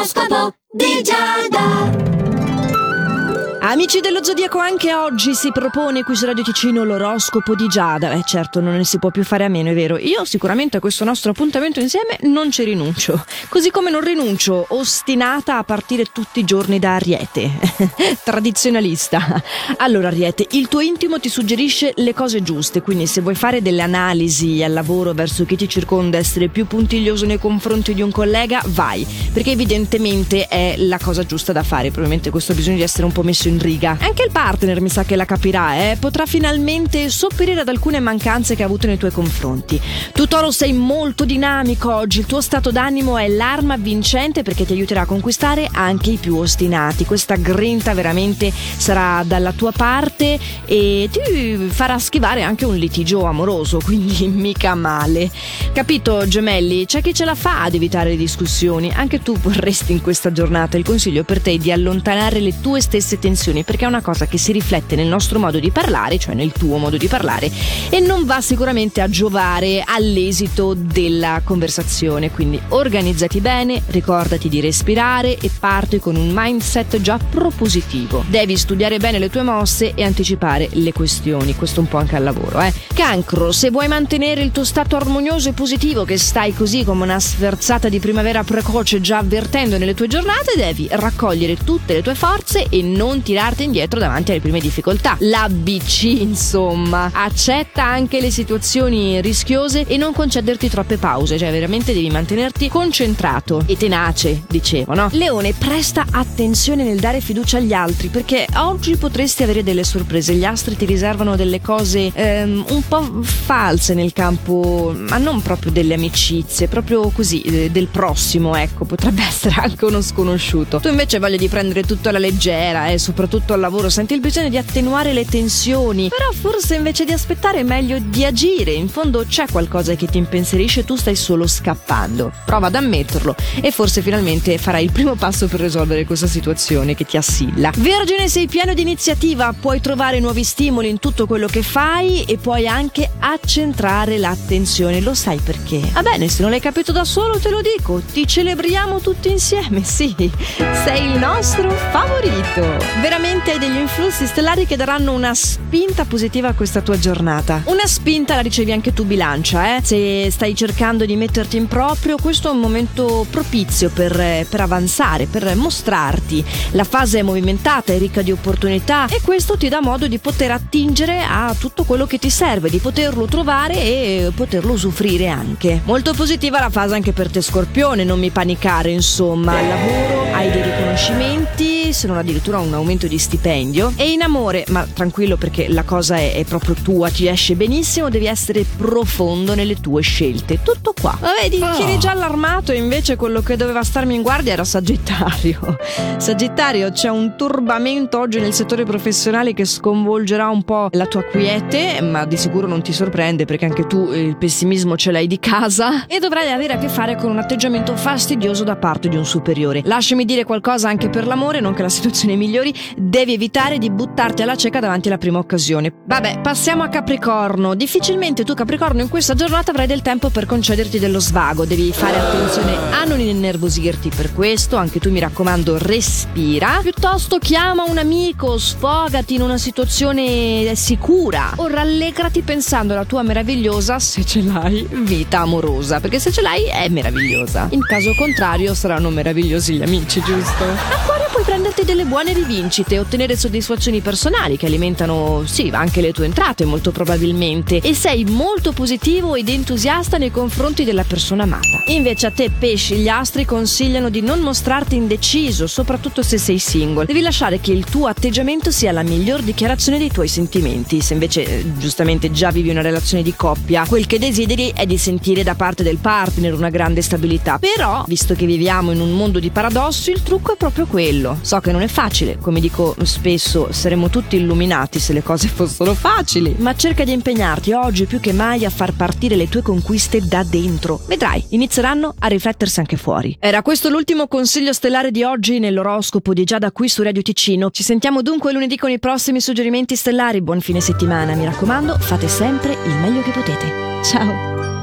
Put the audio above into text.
L'oroscopo di Giada. Amici dello Zodiaco, anche oggi si propone qui su Radio Ticino l'oroscopo di Giada. Eh certo, non ne si può più fare a meno, è vero. Io sicuramente a questo nostro appuntamento insieme non ci rinuncio. Così come non rinuncio, ostinata a partire tutti i giorni da Ariete. Tradizionalista. Allora, Ariete, il tuo intimo ti suggerisce le cose giuste, quindi se vuoi fare delle analisi al lavoro verso chi ti circonda, essere più puntiglioso nei confronti di un collega, vai. Perché evidentemente è la cosa giusta da fare. Probabilmente questo bisogno di essere un po' messo in riga. Anche il partner mi sa che la capirà, eh? potrà finalmente sopperire ad alcune mancanze che ha avuto nei tuoi confronti. Tu Toro sei molto dinamico oggi, il tuo stato d'animo è l'arma vincente perché ti aiuterà a conquistare anche i più ostinati. Questa grinta veramente sarà dalla tua parte e ti farà schivare anche un litigio amoroso, quindi mica male. Capito, gemelli? C'è chi ce la fa ad evitare le discussioni. Anche tu vorresti in questa giornata. Il consiglio per te di allontanare le tue stesse tensioni emozioni perché è una cosa che si riflette nel nostro modo di parlare, cioè nel tuo modo di parlare e non va sicuramente a giovare all'esito della conversazione. Quindi organizzati bene, ricordati di respirare e parti con un mindset già propositivo. Devi studiare bene le tue mosse e anticipare le questioni, questo un po' anche al lavoro, eh. Cancro, se vuoi mantenere il tuo stato armonioso e positivo che stai così come una sferzata di primavera precoce già avvertendo nelle tue giornate, devi raccogliere tutte le tue forze e non tirare tirarti indietro davanti alle prime difficoltà. L'ABC, insomma, accetta anche le situazioni rischiose e non concederti troppe pause, cioè veramente devi mantenerti concentrato e tenace, dicevo, no? Leone, presta attenzione nel dare fiducia agli altri perché oggi potresti avere delle sorprese. Gli astri ti riservano delle cose ehm, un po' false nel campo, ma non proprio delle amicizie, proprio così, eh, del prossimo, ecco, potrebbe essere anche uno sconosciuto. Tu invece voglia di prendere tutto alla leggera eh, soprattutto soprattutto al lavoro, senti il bisogno di attenuare le tensioni, però forse invece di aspettare è meglio di agire, in fondo c'è qualcosa che ti impensierisce, tu stai solo scappando. Prova ad ammetterlo e forse finalmente farai il primo passo per risolvere questa situazione che ti assilla. Vergine, sei pieno di iniziativa, puoi trovare nuovi stimoli in tutto quello che fai e puoi anche accentrare l'attenzione. Lo sai perché? Va bene, se non l'hai capito da solo te lo dico, ti celebriamo tutti insieme, sì. Sei il nostro favorito. Veramente degli influssi stellari che daranno una spinta positiva a questa tua giornata. Una spinta la ricevi anche tu bilancia, eh? Se stai cercando di metterti in proprio, questo è un momento propizio per, per avanzare, per mostrarti. La fase è movimentata, è ricca di opportunità e questo ti dà modo di poter attingere a tutto quello che ti serve, di poterlo trovare e poterlo usufruire anche. Molto positiva la fase anche per te Scorpione, non mi panicare, insomma, al lavoro hai dei riconoscimenti, se non addirittura un aumento di stipendio e in amore, ma tranquillo perché la cosa è, è proprio tua, ti esce benissimo, devi essere profondo nelle tue scelte. Tutto qua. Ma vedi, oh. chi eri già allarmato invece quello che doveva starmi in guardia era Sagittario. Sagittario, c'è un turbamento oggi nel settore professionale che sconvolgerà un po' la tua quiete, ma di sicuro non ti sorprende perché anche tu il pessimismo ce l'hai di casa e dovrai avere a che fare con un atteggiamento fastidioso da parte di un superiore. Lasciami dire qualcosa anche per l'amore, non che la situazione migliori, devi evitare di buttarti alla cieca davanti alla prima occasione. Vabbè, passiamo a Capricorno. Difficilmente tu Capricorno in questa giornata avrai del tempo per concederti dello svago, devi fare attenzione a non innervosirti per questo, anche tu mi raccomando respira, piuttosto chiama un amico, sfogati in una situazione sicura o rallegrati pensando alla tua meravigliosa, se ce l'hai, vita amorosa, perché se ce l'hai è meravigliosa. In caso contrario saranno meravigliosi gli amici, giusto? Prenderti delle buone rivincite, ottenere soddisfazioni personali che alimentano, sì, anche le tue entrate molto probabilmente e sei molto positivo ed entusiasta nei confronti della persona amata. Invece a te pesci gli astri consigliano di non mostrarti indeciso, soprattutto se sei single. Devi lasciare che il tuo atteggiamento sia la miglior dichiarazione dei tuoi sentimenti. Se invece giustamente già vivi una relazione di coppia, quel che desideri è di sentire da parte del partner una grande stabilità. Però, visto che viviamo in un mondo di paradossi, il trucco è proprio quello. So che non è facile, come dico spesso, saremmo tutti illuminati se le cose fossero facili, ma cerca di impegnarti oggi più che mai a far partire le tue conquiste da dentro. Vedrai, inizieranno a riflettersi anche fuori. Era questo l'ultimo consiglio stellare di oggi nell'oroscopo di Giada qui su Radio Ticino. Ci sentiamo dunque lunedì con i prossimi suggerimenti stellari. Buon fine settimana, mi raccomando, fate sempre il meglio che potete. Ciao!